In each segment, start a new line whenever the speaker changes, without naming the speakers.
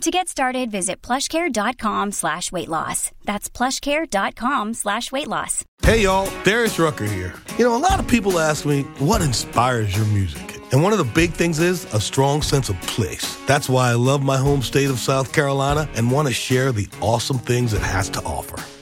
To get started, visit plushcare.com slash weight loss. That's plushcare.com slash weight loss.
Hey y'all, Darius Rucker here. You know, a lot of people ask me, what inspires your music? And one of the big things is a strong sense of place. That's why I love my home state of South Carolina and want to share the awesome things it has to offer.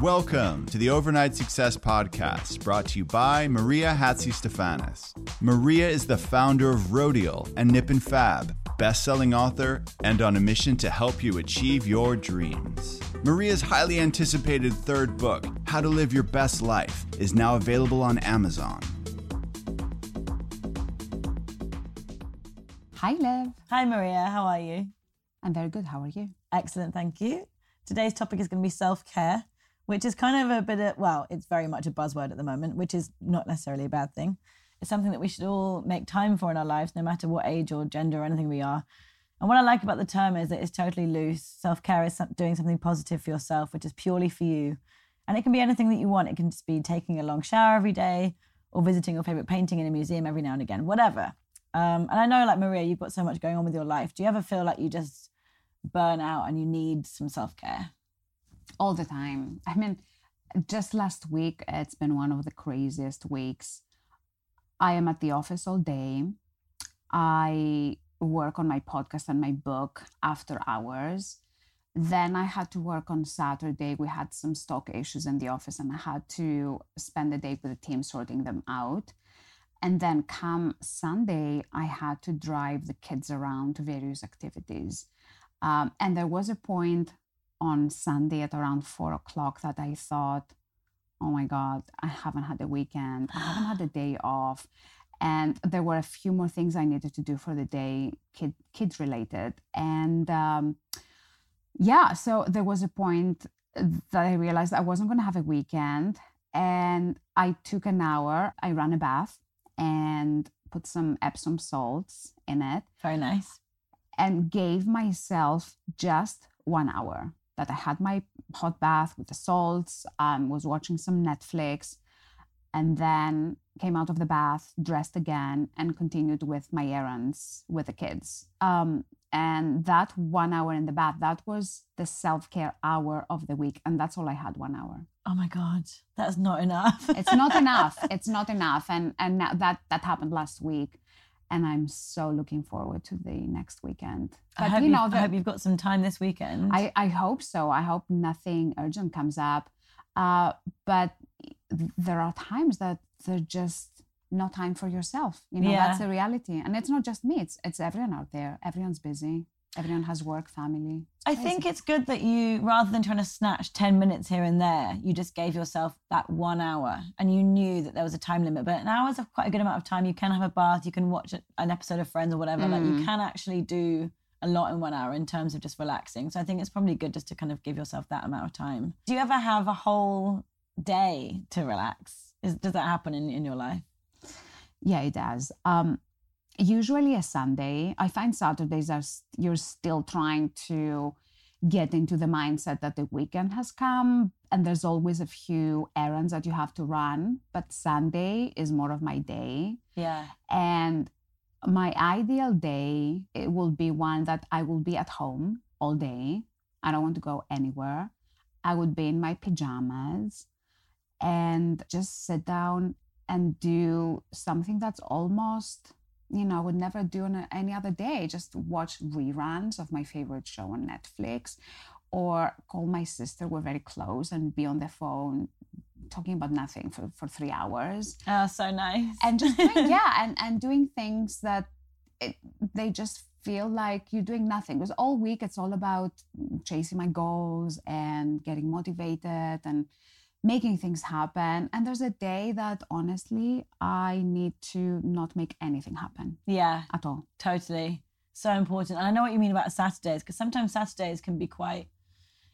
Welcome to the Overnight Success Podcast, brought to you by Maria Hatzistefanis. Maria is the founder of Rhodial and Nip and Fab, best-selling author, and on a mission to help you achieve your dreams. Maria's highly anticipated third book, How to Live Your Best Life, is now available on Amazon.
Hi, Liv.
Hi, Maria. How are you?
I'm very good. How are you?
Excellent, thank you. Today's topic is going to be self care, which is kind of a bit of, well, it's very much a buzzword at the moment, which is not necessarily a bad thing. It's something that we should all make time for in our lives, no matter what age or gender or anything we are. And what I like about the term is that it's totally loose. Self care is doing something positive for yourself, which is purely for you. And it can be anything that you want. It can just be taking a long shower every day or visiting your favorite painting in a museum every now and again, whatever. Um, and I know, like Maria, you've got so much going on with your life. Do you ever feel like you just burn out and you need some self care?
All the time. I mean, just last week, it's been one of the craziest weeks. I am at the office all day. I work on my podcast and my book after hours. Then I had to work on Saturday. We had some stock issues in the office, and I had to spend the day with the team sorting them out. And then come Sunday, I had to drive the kids around to various activities. Um, and there was a point on Sunday at around four o'clock that I thought, oh my God, I haven't had a weekend. I haven't had a day off. And there were a few more things I needed to do for the day, kid, kids related. And um, yeah, so there was a point that I realized I wasn't going to have a weekend. And I took an hour, I ran a bath and put some Epsom salts in it
Very nice.
and gave myself just one hour that I had my hot bath with the salts, um, was watching some Netflix, and then came out of the bath, dressed again, and continued with my errands with the kids. Um, and that one hour in the bath, that was the self care hour of the week. And that's all I had one hour.
Oh my God, that's not enough.
It's not enough. It's not enough. And and now that that happened last week. And I'm so looking forward to the next weekend.
I hope,
you know,
I
the-
hope you've got some time this weekend.
I, I hope so. I hope nothing urgent comes up. Uh, but there are times that there's just no time for yourself. You know, that's
Yeah.
the reality. And it's not just me, it's, it's everyone out there. Everyone's busy. Everyone has work, family.
I
crazy.
think it's good that you, rather than trying to snatch 10 minutes here and there, you just gave yourself that one hour and you knew that there was a time limit. But an hour is a quite a good amount of time. You can have a bath, you can watch an episode of Friends or whatever. Like you
Mm.
can actually do a lot in one hour in terms of just relaxing. So I think it's probably good just to kind of give yourself that amount of time. Do you ever have a whole day to relax? Is, does that happen in, in your life?
Yeah, it does. Um, usually a Sunday. I find Saturdays are you're still trying to get into the mindset that the weekend has come and there's always a few errands that you have to run. But Sunday is more of my day.
Yeah.
And my ideal day it will be one that I will be at home all day. I don't want to go anywhere. I would be in my pajamas and just sit down and do something that's almost you know I would never do on any other day. Just watch reruns of my favorite show on netflix or call my sister. We're very close and be on the phone talking about nothing for, for three hours.
Oh, so nice.
and just doing, yeah and and doing things that it, they just feel like you're doing nothing. Because all week it's all about chasing my goals and getting motivated and making things happen and there's a day that honestly i need to not make anything happen
yeah,
at all
totally. So important. And I know what you mean about Saturdays because sometimes Saturdays can be quite,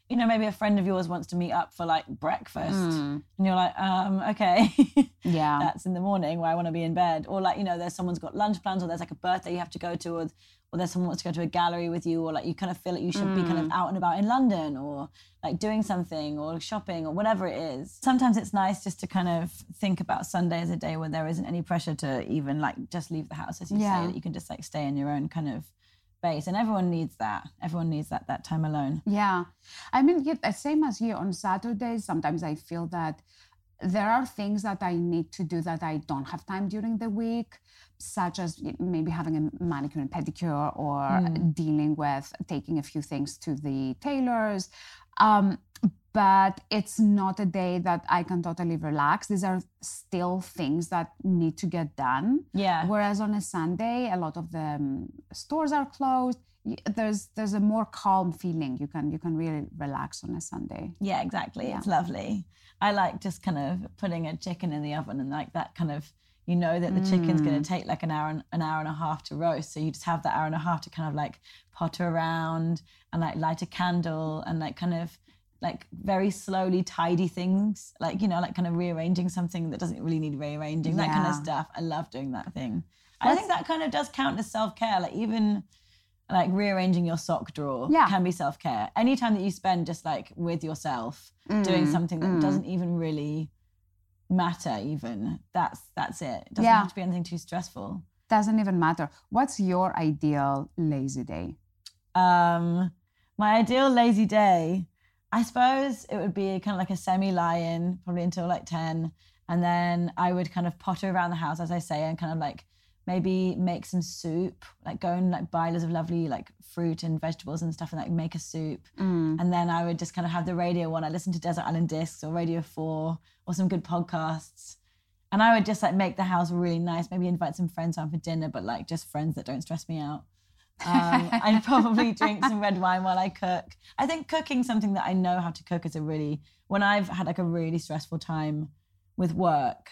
you know, maybe a friend of yours wants to meet up for like breakfast and you're like, um, okay.
yeah
that's in the morning where I want to be in bed. Or like, you know, there's someone's got lunch plans or there's like a birthday you have to go to or, or there's someone wants to go to a gallery with you or like you kind of feel like you should be kind of mm. out and about in London or like doing something or shopping or whatever it is. Sometimes it's nice just to kind of think about Sunday as a day where there isn't any pressure to even like just leave the house as you
Yeah.
say that you can just like stay in your own kind of base and everyone needs that. Everyone needs that that time alone.
Yeah. I mean, yeah, uh, the same as you on Saturdays, sometimes I feel that there are things that I need to do that I don't have time during the week, such as maybe having a manicure and pedicure or dealing with taking a few things to the tailors. Um, but it's not a day that I can totally relax. These are still things that need to get done.
Yeah.
Whereas on a Sunday, a lot of the um, stores are closed. There's there's a more calm feeling. You can you can really relax on a Sunday.
Yeah, exactly. It's lovely. I like just kind of putting a chicken in the oven and like that kind of you know that the chicken's going to mm. take like an hour and an hour and a half to roast, so you just have that hour and a half to kind of like potter around and like light a candle and like kind of like very slowly tidy things, like you know, like kind of rearranging something that doesn't really need rearranging, that kind of stuff. I love doing that thing. I think that kind of does count as self care. Like even like rearranging your sock drawer
Yeah.
can be self care. Anytime that you spend just like with yourself doing mm, something that mm. doesn't even really matter, even that's that's it. It doesn't
Yeah.
have to be anything too stressful.
Doesn't even matter. What's your ideal lazy day?
Um, my ideal lazy day, I suppose it would be kind of like a semi lie-in, probably until like ten, and then I would kind of potter around the house, as I say, and kind of like maybe make some soup, like go and like buy loads of lovely like fruit and vegetables and stuff, and like make a soup. And then I would just kind of have the radio on. I listen to Desert Island Discs or Radio Four or some good podcasts. And I would just like make the house really nice. Maybe invite some friends around for dinner, but like just friends that don't stress me out. Um, I'd probably drink some red wine while I cook. I think cooking something that I know how to cook is a really when I've had like a really stressful time with work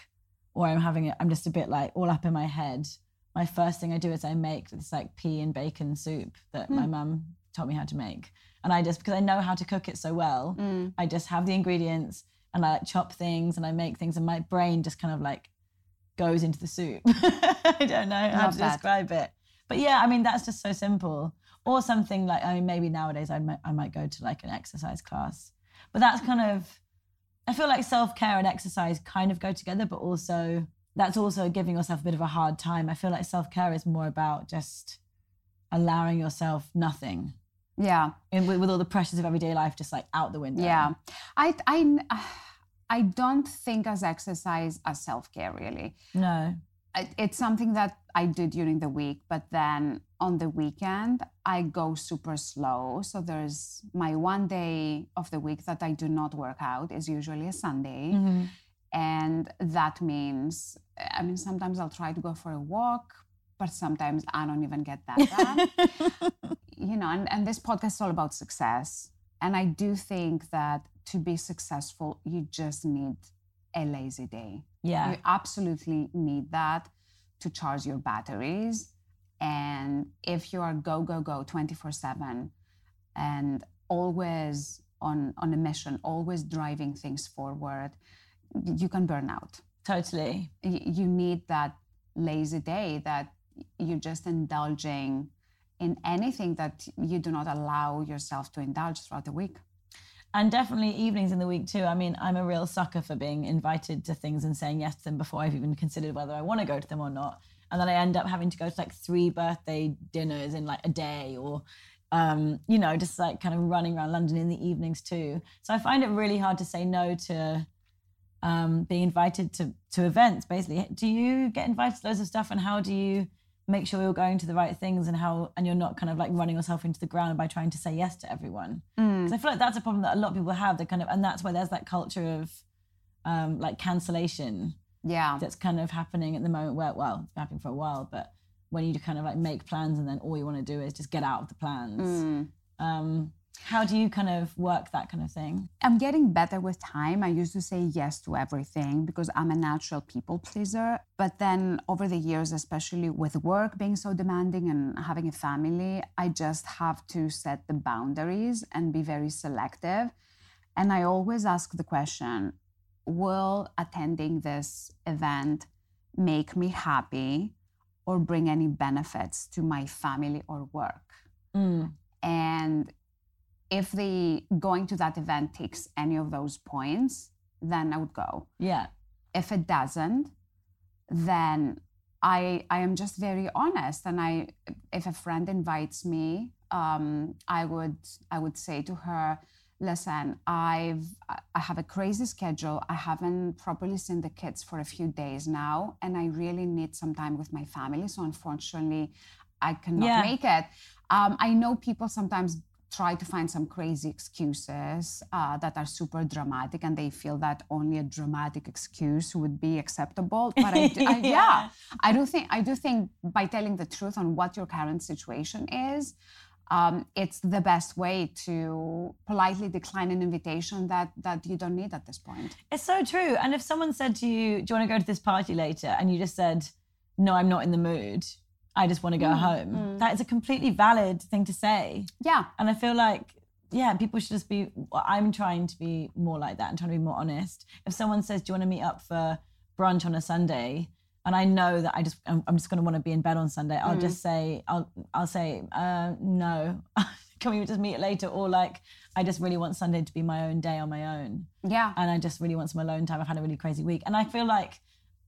or I'm having it, I'm just a bit like all up in my head. My first thing I do is I make this like pea and bacon soup that my hmm. mum taught me how to make. And I just because I know how to cook it so well, mm. I just have the ingredients and I like chop things and I make things and my brain just kind of like goes into the soup. I don't know how to
that.
describe it. But yeah, I mean that's just so simple. Or something like I mean maybe nowadays I might I might go to like an exercise class. But that's kind of I feel like self-care and exercise kind of go together but also that's also giving yourself a bit of a hard time. I feel like self-care is more about just allowing yourself nothing.
Yeah.
And with, with all the pressures of everyday life just like out the window.
Yeah. I I I don't think as exercise as self-care really.
No.
it's something that I do during the week, but then on the weekend, I go super slow. So there's my one day of the week that I do not work out is usually a Sunday. Mm-hmm. And that means, I mean, sometimes I'll try to go for a walk, but sometimes I don't even get that done. you know, and, and this podcast is all about success. And I do think that to be successful, you just need a lazy day.
Yeah.
You absolutely need that to charge your batteries. And if you are go, go, go 24 7 and always on, on a mission, always driving things forward, you can burn out.
Totally.
You need that lazy day that you're just indulging in anything that you do not allow yourself to indulge throughout the week.
And definitely evenings in the week too. I mean, I'm a real sucker for being invited to things and saying yes to them before I've even considered whether I want to go to them or not. And then I end up having to go to like three birthday dinners in like a day or, um, you know, just like kind of running around London in the evenings too. So I find it really hard to say no to um, being invited to, to events, basically. Do you get invited to loads of stuff and how do you make sure you're going to the right things and how and you're not kind of like running yourself into the ground by trying to say yes to everyone because i feel like that's a problem that a lot of people have they kind of and that's why there's that culture of um, like cancellation
Yeah.
that's kind of happening at the moment where well it's been happening for a while but when you kind of like make plans and then all you want to do is just get out of the plans
Mm.
um how do you kind of work that kind of thing
I'm getting better with time. I used to say yes to everything because I'm a natural people pleaser. But then over the years, especially with work being so demanding and having a family, I just have to set the boundaries and be very selective. And I always ask the question Will attending this event make me happy or bring any benefits to my family or work? Mm. And if the going to that event takes any of those points, then I would go.
yeah
If it doesn't, then I I am just very honest. And I if a friend invites me, um, I would I would say to her, listen, I've I have a crazy schedule. I haven't properly seen the kids for a few days now, and I really need some time with my family. So unfortunately, I cannot
Yeah.
make it. Um, I know people sometimes try to find some crazy excuses uh, that are super dramatic and they feel that only a dramatic excuse would be acceptable but I, do- I- yeah.
Yeah.
i do think i do think by telling the truth on what your current situation is um, it's the best way to politely decline an invitation that that you don't need at this point
It's so true. And if someone said to you, Do you want to go to this party later? And you just said, No, I'm not in the mood. I just want to go mm, home. Mm. That is a completely valid thing to say.
yeah
And I feel like, yeah, people should just be, I'm trying to be more like that and trying to be more honest. If someone says, Do you want to meet up for brunch on a Sunday? And I know that I just, I'm, I'm just going to want to be in bed on Sunday. I'll just mm. say, I'll, I'll say, uh, no. Can we just meet later? Or like, I just really want Sunday to be my own day on my own
yeah
and I just really want some alone time. I've had a really crazy week. And I feel like,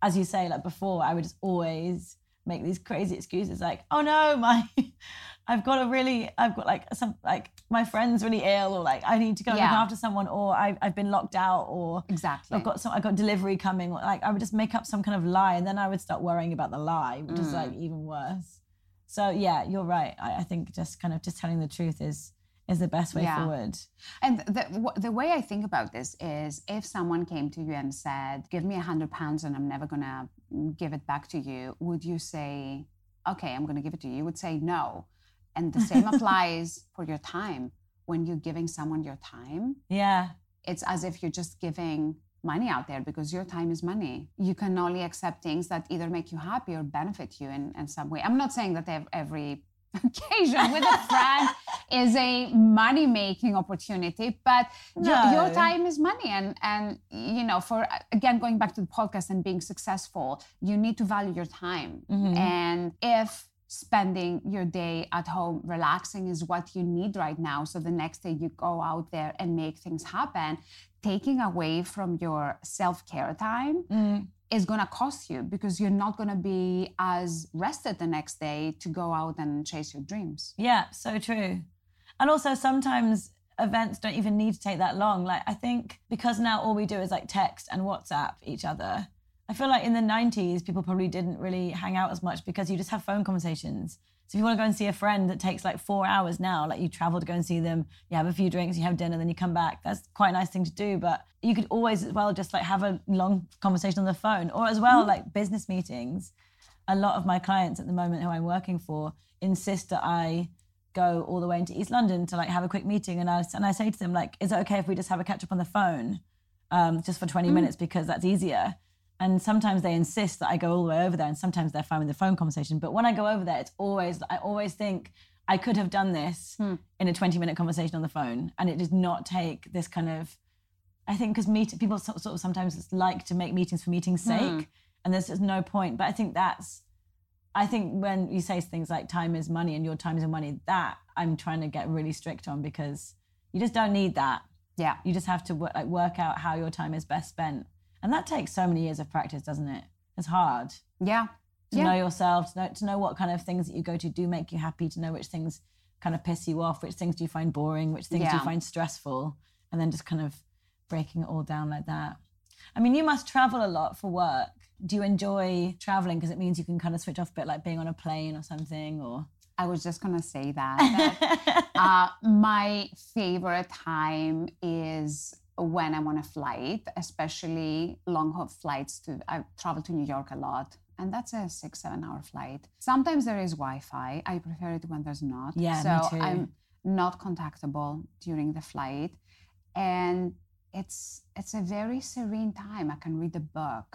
as you say, like before, I would just always make these crazy excuses like, oh no, my I've got a really I've got like some like my friend's really ill or like I need to go look after someone or I've I've been locked out or
exactly
I've got some I got delivery coming or like I would just make up some kind of lie and then I would start worrying about the lie, which is like mm. even worse. So yeah, you're right. I, I think just kind of just telling the truth is is the best way
Yeah.
forward.
And the, the way I think about this is if someone came to you and said, Give me a hundred pounds and I'm never gonna give it back to you, would you say, Okay, I'm gonna give it to you? You would say no. And the same applies for your time. When you're giving someone your time,
Yeah.
it's as if you're just giving money out there because your time is money. You can only accept things that either make you happy or benefit you in, in some way. I'm not saying that ev- every occasion with a friend is a money making opportunity, but your, your time is money. And, and, you know, for again, going back to the podcast and being successful, you need to value your time. Mm-hmm. And if spending your day at home relaxing is what you need right now. So the next day you go out there and make things happen. Taking away from your self care time mm. Is going to cost you because you're not going to be as rested the next day to go out and chase your dreams.
Yeah, so true. And also sometimes events don't even need to take that long. Like I think because now all we do is like text and WhatsApp each other. I feel like in the 90s people probably didn't really hang out as much because you just have phone conversations. So if you want to go and see a friend that takes like 4 hours now, like you travel to go and see them, you have a few drinks, you have dinner, then you come back. That's quite a nice thing to do, but you could always as well just like have a long conversation on the phone or as well like business meetings a lot of my clients at the moment who I'm working for insist that I go all the way into East London to like have a quick meeting, and I and I say to them like, "Is it okay if we just have a catch up on the phone, um, just for 20 minutes because that's easier?" And sometimes they insist that I go all the way over there, and sometimes they're fine with the phone conversation. But when I go over there, it's always I always think I could have done this hmm. in a 20 minute conversation on the phone, and it does not take this kind of I think because meet people sort of sometimes like to make meetings for meeting's hmm. sake, and there's just no point. But I think that's, I think when you say things like time is money and your time is money, that I'm trying to get really strict on because you just don't need that.
Yeah.
You just have to like work out how your time is best spent, and that takes so many years of practice, doesn't it? It's hard
Yeah.
to
Yeah.
know yourself, to know, to know what kind of things that you go to do make you happy, to know which things kind of piss you off, which things do you find boring, which things do you find stressful, and then just kind of breaking it all down like that. I mean, you must travel a lot for work. Do you enjoy traveling because it means you can kind of switch off a bit, like being on a plane or something, or?
I was just gonna say that. that, uh, my favorite time is when I'm on a flight, especially long haul flights to I travel to New York a lot. And that's a six, seven hour flight. Sometimes there is Wi Fi. I prefer it when there's not.
Yeah, me
so
too.
I'm not contactable during the flight. And it's it's a very serene time. I can read a book.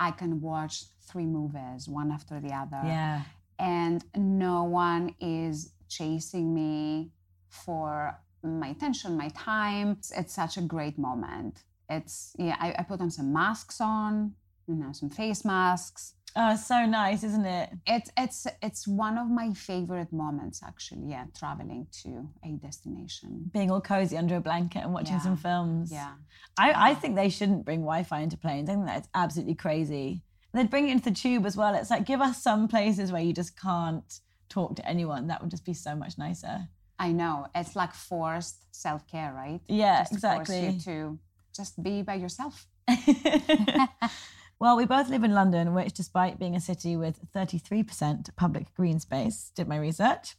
I can watch three movies, one after the other
Yeah.
and no one is chasing me for my attention, my time. It's, it's such a great moment. It's yeah, I, I put on some masks on, you know, some face masks.
Oh, so nice, isn't it?
It's it's it's one of my favorite moments actually. Yeah, traveling to a destination.
Being all cozy under a blanket and watching
Yeah.
some films.
Yeah.
I, I think they shouldn't bring Wi-Fi into planes. I think that's absolutely crazy. And they'd bring it into the tube as well. It's like give us some places where you just can't talk to anyone. That would just be so much nicer.
I know. It's like forced self care, right?
Yeah,
Just force you
exactly.
to just be by yourself.
well, we both live in London, which, despite being a city with 33% public green space, did my research,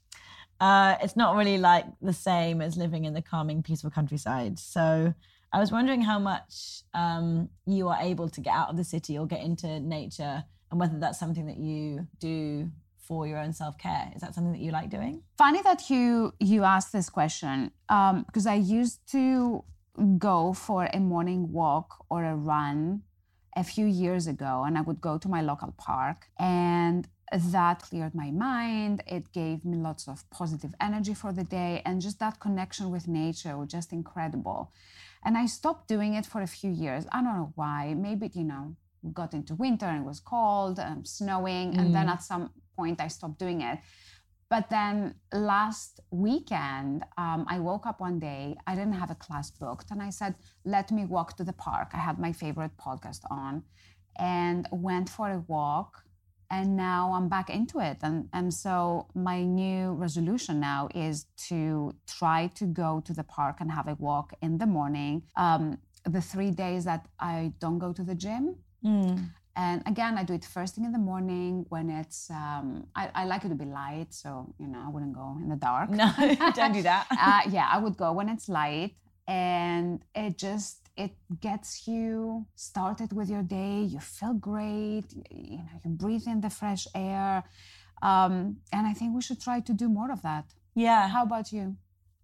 uh, it's not really like the same as living in the calming, peaceful countryside. So I was wondering how much um, you are able to get out of the city or get into nature, and whether that's something that you do for your own self care. Is that something that you like doing?
funny that you you asked this question um, because I used to go for a morning walk or a run a few years ago, and I would go to my local park, and that cleared my mind. It gave me lots of positive energy for the day, and just that connection with nature was just incredible. And I stopped doing it for a few years. I don't know why. Maybe you know, got into winter and it was cold, and snowing, and then at some point I stopped doing it. But then last weekend, um, I woke up one day, I didn't have a class booked, and I said, let me walk to the park. I had my favorite podcast on and went for a walk. And now I'm back into it. And, and so my new resolution now is to try to go to the park and have a walk in the morning. Um, the three days that I don't go to the gym, and again, I do it first thing in the morning when it's, um, I, I like it to be light. So, you know, I wouldn't go in the dark.
No, don't do that.
uh, yeah, I would go when it's light. And it just, it gets you started with your day. You feel great. You, you know, you breathe in the fresh air. Um, and I think we should try to do more of that.
Yeah.
How about you?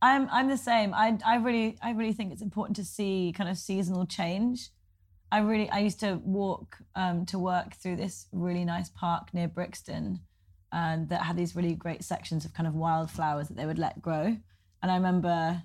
I'm I'm the same. I I really I really think it's important to see kind of seasonal change. I really I used to walk um, to work through this really nice park near Brixton, and that had these really great sections of kind of wildflowers that they would let grow. And I remember,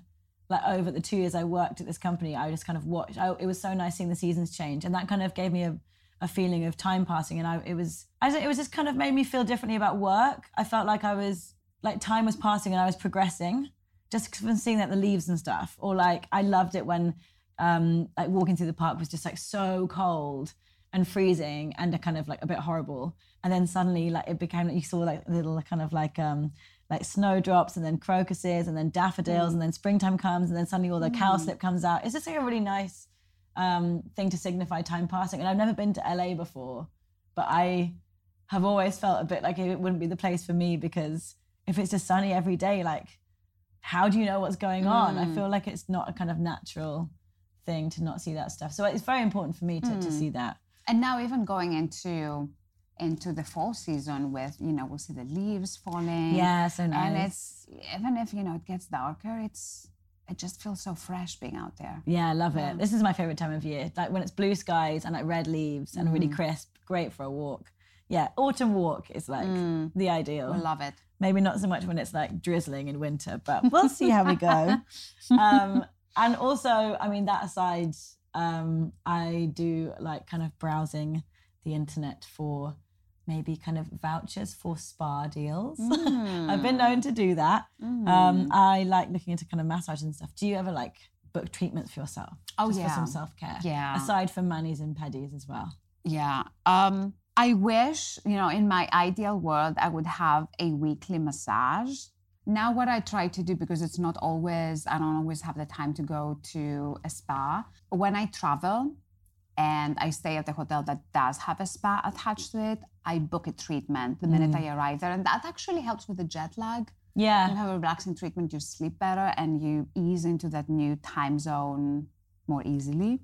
like over the two years I worked at this company, I just kind of watched. I, it was so nice seeing the seasons change, and that kind of gave me a, a feeling of time passing. And I it was I it was just kind of made me feel differently about work. I felt like I was like time was passing and I was progressing just from seeing like the leaves and stuff. Or like I loved it when um like walking through the park was just like so cold and freezing and a kind of like a bit horrible. And then suddenly like it became like you saw like little kind of like um like snowdrops and then crocuses and then daffodils and then springtime comes and then suddenly all the cowslip comes out. It's just like a really nice um thing to signify time passing. And I've never been to LA before, but I have always felt a bit like it wouldn't be the place for me because if it's just sunny every day, like how do you know what's going on? I feel like it's not a kind of natural thing to not see that stuff. So it's very important for me to, to hmm. see that.
And now even going into into the fall season with, you know, we'll see the leaves falling.
Yeah, so nice.
And it's even if, you know, it gets darker, it's it just feels so fresh being out there.
Yeah, I love it. This is my favorite time of year. Like when it's blue skies and like red leaves and really hmm. crisp, great for a walk. Yeah, autumn walk is like hmm. the ideal.
I love it.
Maybe not so much when it's like drizzling in winter, but we'll see how we go. Um, and also, I mean, that aside, um, I do like kind of browsing the internet for maybe kind of vouchers for spa deals. I've been known to do that. Um, I like looking into kind of massage and stuff. Do you ever like book treatments for yourself?
Oh,
Just
yeah.
for some self care.
Yeah.
Aside from manis and pedis as well.
Yeah. Um, I wish, you know, in my ideal world, I would have a weekly massage. Now, what I try to do, because it's not always, I don't always have the time to go to a spa. When I travel and I stay at a hotel that does have a spa attached to it, I book a treatment the minute I arrive there. And that actually helps with the jet lag.
Yeah.
You have a relaxing treatment, you sleep better, and you ease into that new time zone more easily.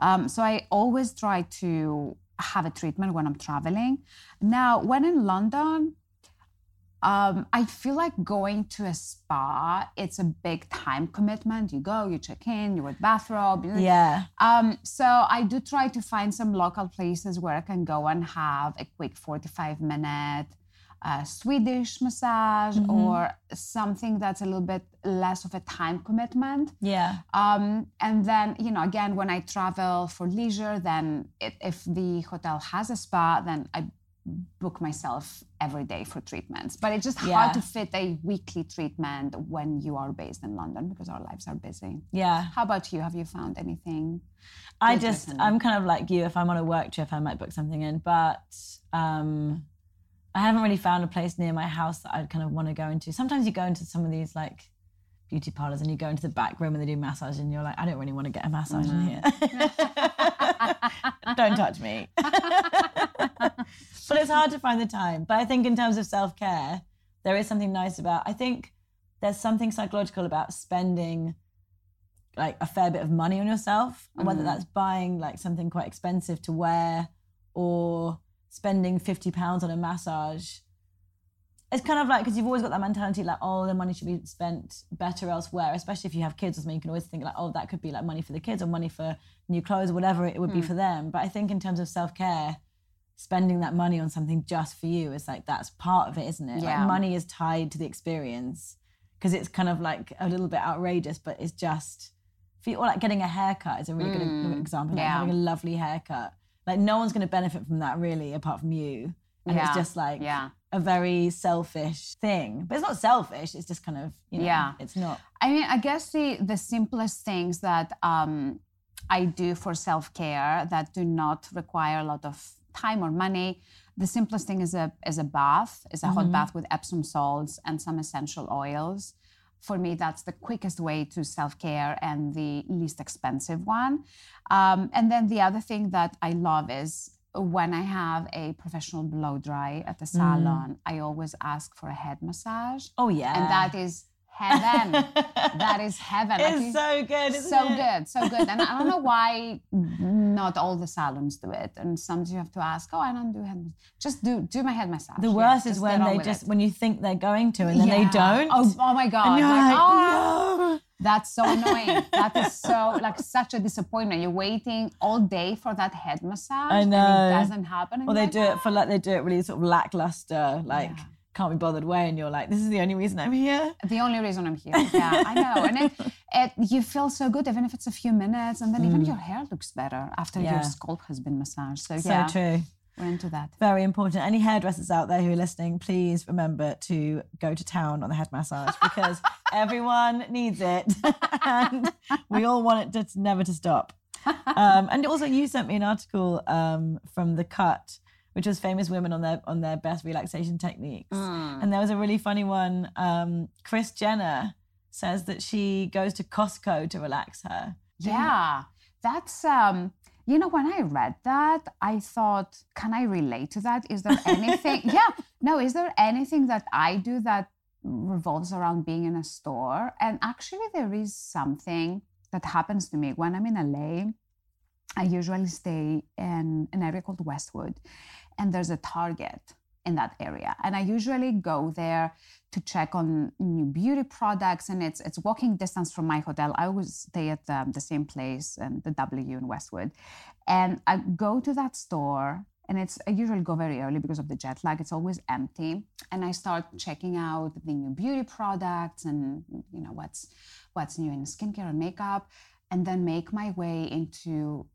Um, so I always try to have a treatment when I'm traveling. Now, when in London, um, I feel like going to a spa, it's a big time commitment. You go, you check in, you wear bathrobe. you-
Yeah.
Um, so I do try to find some local places where I can go and have a quick 45 minute uh, Swedish massage or something that's a little bit less of a time commitment.
Yeah.
Um, and then, you know, again, when I travel for leisure, then it, if the hotel has a spa, then I book myself every day for treatments. But it's just
Yeah.
hard to fit a weekly treatment when you are based in London because our lives are busy.
Yeah.
How about you? Have you found anything?
I just,
recently?
I'm kind of like you. If I'm on a work trip, I might book something in, but um, I haven't really found a place near my house that I'd kind of want to go into. Sometimes you go into some of these like beauty parlors and you go into the back room and they do massage and you're like, I don't really want to get a massage in here. don't touch me. but it's hard to find the time. But I think in terms of self care, there is something nice about. I think there's something psychological about spending like a fair bit of money on yourself, and whether mm. that's buying like something quite expensive to wear or spending fifty pounds on a massage. It's kind of like because you've always got that mentality like, oh, the money should be spent better elsewhere, especially if you have kids or something. You can always think like, oh, that could be like money for the kids or money for new clothes or whatever it would be hmm. for them. But I think in terms of self care, spending that money on something just for you is like that's part of it, isn't it?
Yeah.
Like money is tied to the experience because it's kind of like a little bit outrageous, but it's just for you, or like getting a haircut is a really good hmm. example. Like
yeah.
having a lovely haircut, like no one's going to benefit from that really, apart from you. And it's just like
Yeah.
A very selfish thing, but it's not selfish. It's just kind of you know,
Yeah.
it's not.
I mean, I guess the the simplest things that um, I do for self care that do not require a lot of time or money. The simplest thing is a is a bath, is a hot bath with Epsom salts and some essential oils. For me, that's the quickest way to self care and the least expensive one. Um, and then the other thing that I love is when I have a professional blow dry at the mm. salon, I always ask for a head massage.
Oh yeah,
And that is heaven. that is heaven.
It's
you-
so good.
So
it?
good, so good. And I don't know why not all the salons do it. And sometimes you have to ask, oh, I don't do head massage. Just do do my head massage.
The
Yeah,
worst is when they just
it.
when you think they're going to and then they don't.
Oh, oh my god.
and you're
Like,
like,
oh,
no.
That's so annoying. that is so like such a disappointment. You're waiting all day for that head massage.
I
And
know.
it doesn't happen. and
they
like,
do it for like they do it really sort of lackluster, like
Yeah.
can't be bothered way, and you're like, this is the only reason I'm here.
the only reason I'm here. Yeah, I know. And it, it, you feel so good, even if it's a few minutes, and then even your hair looks better after
Mm. Yeah.
your scalp has been massaged. So, yeah.
So true.
We're into that.
Very important. Any hairdressers out there who are listening, please remember to go to town on the head massage because everyone needs it, and we all want it to never to stop. Um, and also, you sent me an article um, from the Cut, which was famous women on their on their best relaxation techniques, and there was a really funny one. Um, Kris Jenner says that she goes to Costco to relax her.
Yeah, that's um. You know, when I read that, I thought, can I relate to that? Is there anything? yeah, no. Is there anything that I do that revolves around being in a store? And actually, there is something that happens to me when I'm in LA. I usually stay in an area called Westwood, and there's a Target in that area. And I usually go there to check on new beauty products, and it's it's walking distance from my hotel. I always stay at the, the same place, and the W in Westwood, and I go to that store. And it's I usually go very early because of the jet lag. It's always empty, and I start checking out the new beauty products and you know what's what's new in skincare and makeup and then make my way into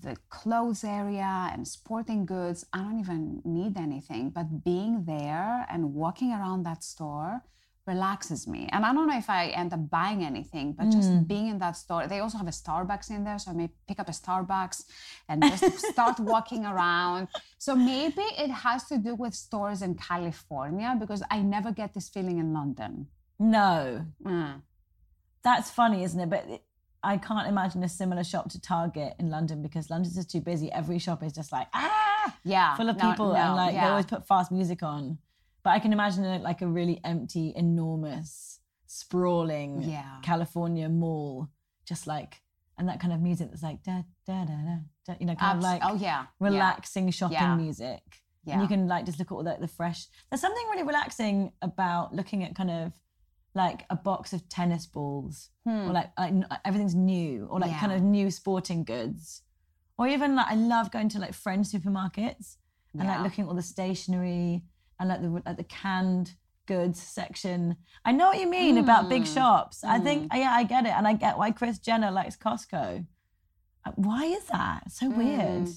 the clothes area and sporting goods. I don't even need anything, but being there and walking around that store relaxes me. And I don't know if I end up buying anything, but just being in that store. They also have a Starbucks in there, so I may pick up a Starbucks and just start walking around. So maybe it has to do with stores in California because I never get this feeling in London.
No,
Mm.
That's funny, isn't it? But it, I can't imagine a similar shop to Target in London because London's just too busy. Every shop is just like ah,
Yeah,
full of
no,
people,
no,
and like they always put fast music on. But I can imagine it like a really empty, enormous, sprawling
Yeah.
California mall, just like and that kind of music that's like da da da da, da you know, kind of like
oh yeah,
relaxing shopping
Yeah.
music.
Yeah.
And you can like just look at all the, the fresh. There's something really relaxing about looking at kind of like a box of tennis balls, or like, like everything's new, or like kind
Hmm.
Of new sporting goods, or even like I love going to like French supermarkets and like looking at all the stationery and like the like the canned goods section. I know what you mean about big
Hmm.
shops. I think yeah, I get it, and I get why Kris Jenner likes Costco. Uh, Why is that? It's so weird.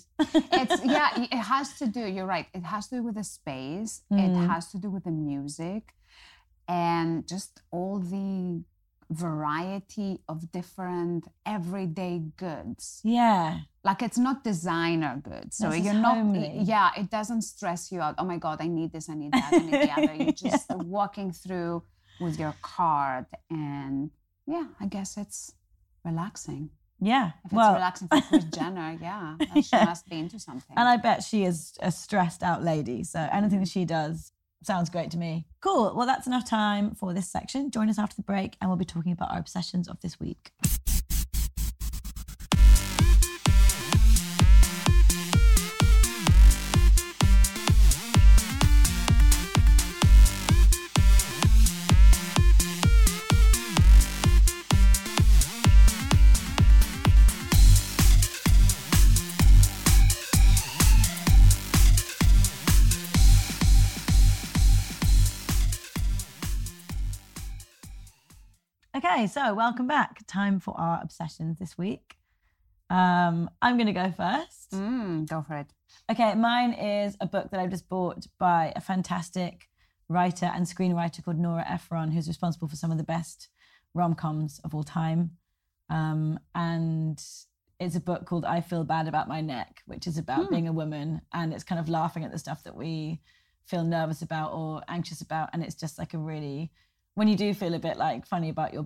it's yeah it has to do you're right it has to do with the space
Mm.
it has to do with the music and just all the variety of different everyday goods
yeah.
like it's not designer goods so
This
you're not
homely.
yeah it doesn't stress you out oh my god i need this i need that i need the other you're just walking through with your card and yeah i guess it's relaxing
Yeah.
if it's
well,
relaxing for Kris Jenner, yeah, then she
Yeah.
must be into something.
and I bet she is a stressed out lady. So anything that she does sounds great to me. Cool. Well, that's enough time for this section. Join us after the break and we'll be talking about our obsessions of this week. Okay, so welcome back. Time for our obsessions this week. Um, I'm going to go first.
Mm, go for it.
Okay, mine is a book that I've just bought by a fantastic writer and screenwriter called Nora Ephron, who's responsible for some of the best rom coms of all time. Um, and it's a book called I Feel Bad About My Neck, which is about being a woman. And it's kind of laughing at the stuff that we feel nervous about or anxious about. And it's just like a really, when you do feel a bit like funny about your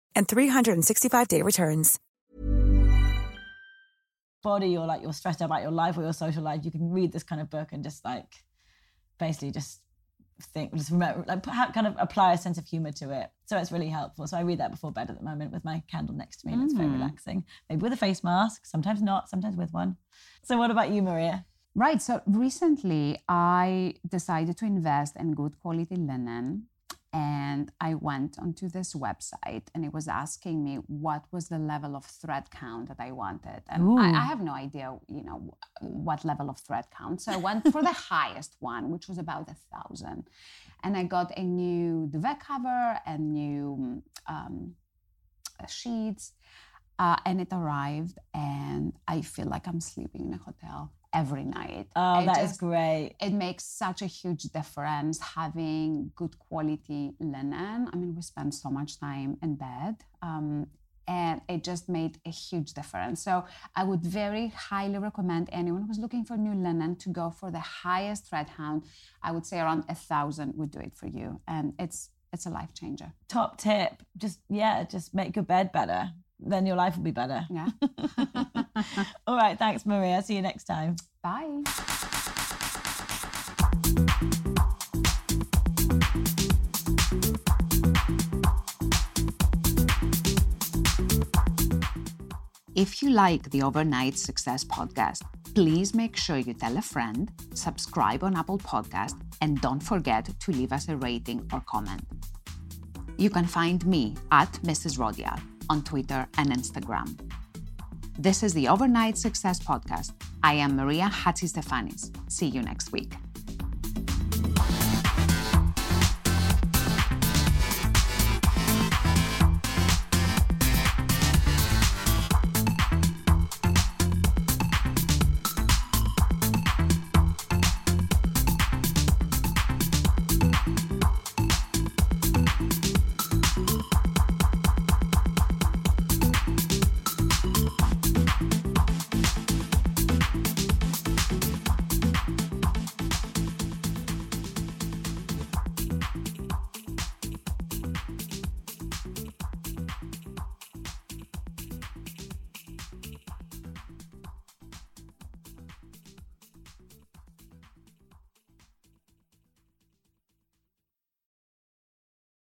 and 365-day returns.
body or like you're stressed out about your life or your social life, you can read this kind of book and just like basically just think, just remember, like put- kind of apply a sense of humor to it. So it's really helpful. So I read that before bed at the moment with my candle next to me, and it's very
Mm.
relaxing. Maybe with a face mask, sometimes not, sometimes with one. So what about you, Maria?
Right. So recently, I decided to invest in good quality linen. And I went onto this website and it was asking me what was the level of thread count that I wanted. And I, I have no idea, you know, what level of thread count. So I went for the highest one, which was about a thousand. And I got a new duvet cover and new um, sheets. Uh, and it arrived, and I feel like I'm sleeping in a hotel every night.
Oh,
It
that is
just-
great.
It makes such a huge difference having good quality linen. I mean, we spend so much time in bed. Um, and it just made a huge difference. So I would very highly recommend anyone who's looking for new linen to go for the highest thread count. I would say around a thousand would do it for you, and it's it's a life changer.
Top tip, just yeah, just make your bed better. Then your life will be better.
Yeah.
All right, thanks, Maria. See you next time.
Bye. If you like the Overnight Success podcast, please make sure you tell a friend, subscribe on Apple Podcast, and don't forget to leave us a rating or comment. You can find me at Mrs. Rodial on Twitter and Instagram. This is the Overnight Success Podcast. I am Maria Hatzistefanis. See you next week.